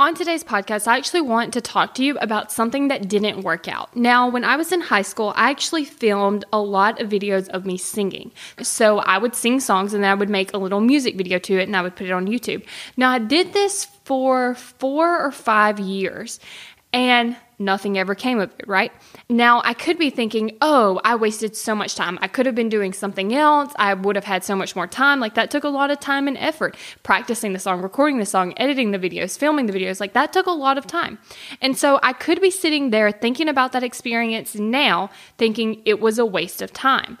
On today's podcast, I actually want to talk to you about something that didn't work out. Now, when I was in high school, I actually filmed a lot of videos of me singing. So I would sing songs and then I would make a little music video to it and I would put it on YouTube. Now, I did this for four or five years and nothing ever came of it, right? Now, I could be thinking, oh, I wasted so much time. I could have been doing something else. I would have had so much more time. Like, that took a lot of time and effort. Practicing the song, recording the song, editing the videos, filming the videos, like, that took a lot of time. And so I could be sitting there thinking about that experience now, thinking it was a waste of time.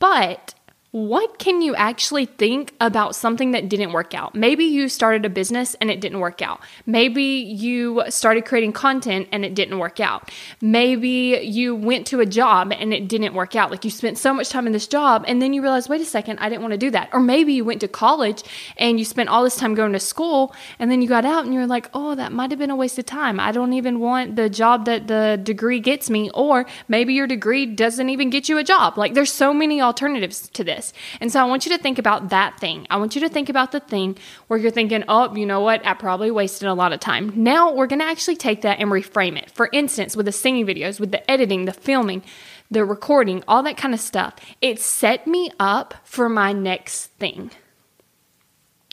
But what can you actually think about something that didn't work out? Maybe you started a business and it didn't work out. Maybe you started creating content and it didn't work out. Maybe you went to a job and it didn't work out. Like you spent so much time in this job and then you realized, wait a second, I didn't want to do that. Or maybe you went to college and you spent all this time going to school and then you got out and you're like, oh, that might have been a waste of time. I don't even want the job that the degree gets me. Or maybe your degree doesn't even get you a job. Like there's so many alternatives to this this. And so I want you to think about that thing. I want you to think about the thing where you're thinking, oh, you know what? I probably wasted a lot of time. Now we're going to actually take that and reframe it. For instance, with the singing videos, with the editing, the filming, the recording, all that kind of stuff, it set me up for my next thing.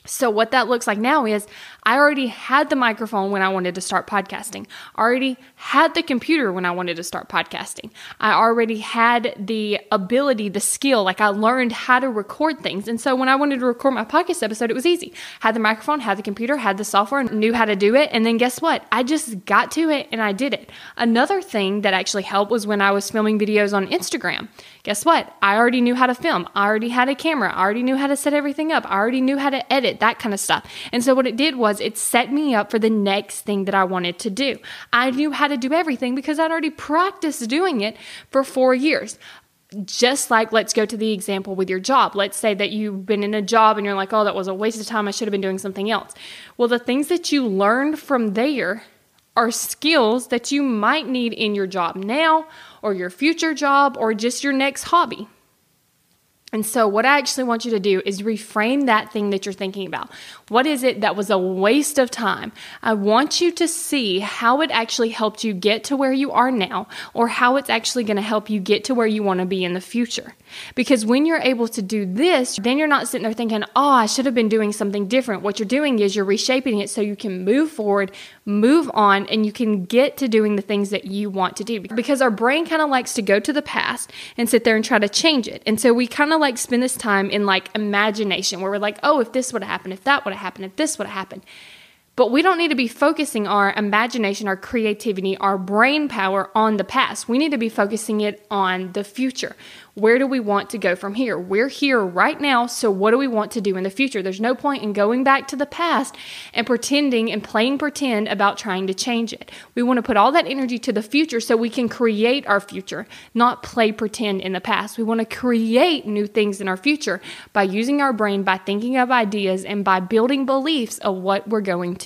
So, what that looks like now is I already had the microphone when I wanted to start podcasting. I already had the computer when I wanted to start podcasting. I already had the ability, the skill, like I learned how to record things. And so, when I wanted to record my podcast episode, it was easy. Had the microphone, had the computer, had the software, knew how to do it. And then, guess what? I just got to it and I did it. Another thing that actually helped was when I was filming videos on Instagram. Guess what? I already knew how to film. I already had a camera. I already knew how to set everything up. I already knew how to edit, that kind of stuff. And so what it did was it set me up for the next thing that I wanted to do. I knew how to do everything because I'd already practiced doing it for four years just like let's go to the example with your job. Let's say that you've been in a job and you're like, oh, that was a waste of time. I should have been doing something else. Well, the things that you learned from there are skills that you might need in your job now or your future job or just your next hobby. And so, what I actually want you to do is reframe that thing that you're thinking about. What is it that was a waste of time? I want you to see how it actually helped you get to where you are now, or how it's actually going to help you get to where you want to be in the future. Because when you're able to do this, then you're not sitting there thinking, oh, I should have been doing something different. What you're doing is you're reshaping it so you can move forward, move on, and you can get to doing the things that you want to do. Because our brain kind of likes to go to the past and sit there and try to change it. And so we kind of like spend this time in like imagination where we're like, oh, if this would have happened, if that would have happened, if this would have happened. But we don't need to be focusing our imagination, our creativity, our brain power on the past. We need to be focusing it on the future. Where do we want to go from here? We're here right now, so what do we want to do in the future? There's no point in going back to the past and pretending and playing pretend about trying to change it. We want to put all that energy to the future so we can create our future, not play pretend in the past. We want to create new things in our future by using our brain, by thinking of ideas, and by building beliefs of what we're going to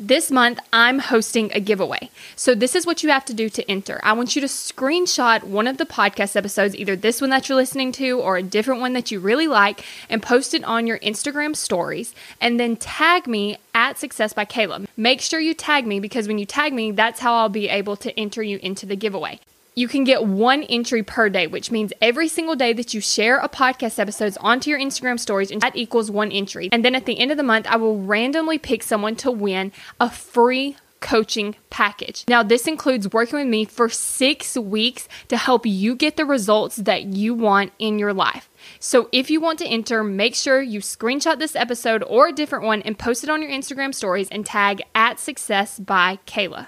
This month, I'm hosting a giveaway. So, this is what you have to do to enter. I want you to screenshot one of the podcast episodes, either this one that you're listening to or a different one that you really like, and post it on your Instagram stories. And then tag me at Success by Kayla. Make sure you tag me because when you tag me, that's how I'll be able to enter you into the giveaway you can get one entry per day, which means every single day that you share a podcast episodes onto your Instagram stories, and that equals one entry. And then at the end of the month, I will randomly pick someone to win a free coaching package. Now, this includes working with me for six weeks to help you get the results that you want in your life. So, if you want to enter, make sure you screenshot this episode or a different one and post it on your Instagram stories and tag at success by Kayla.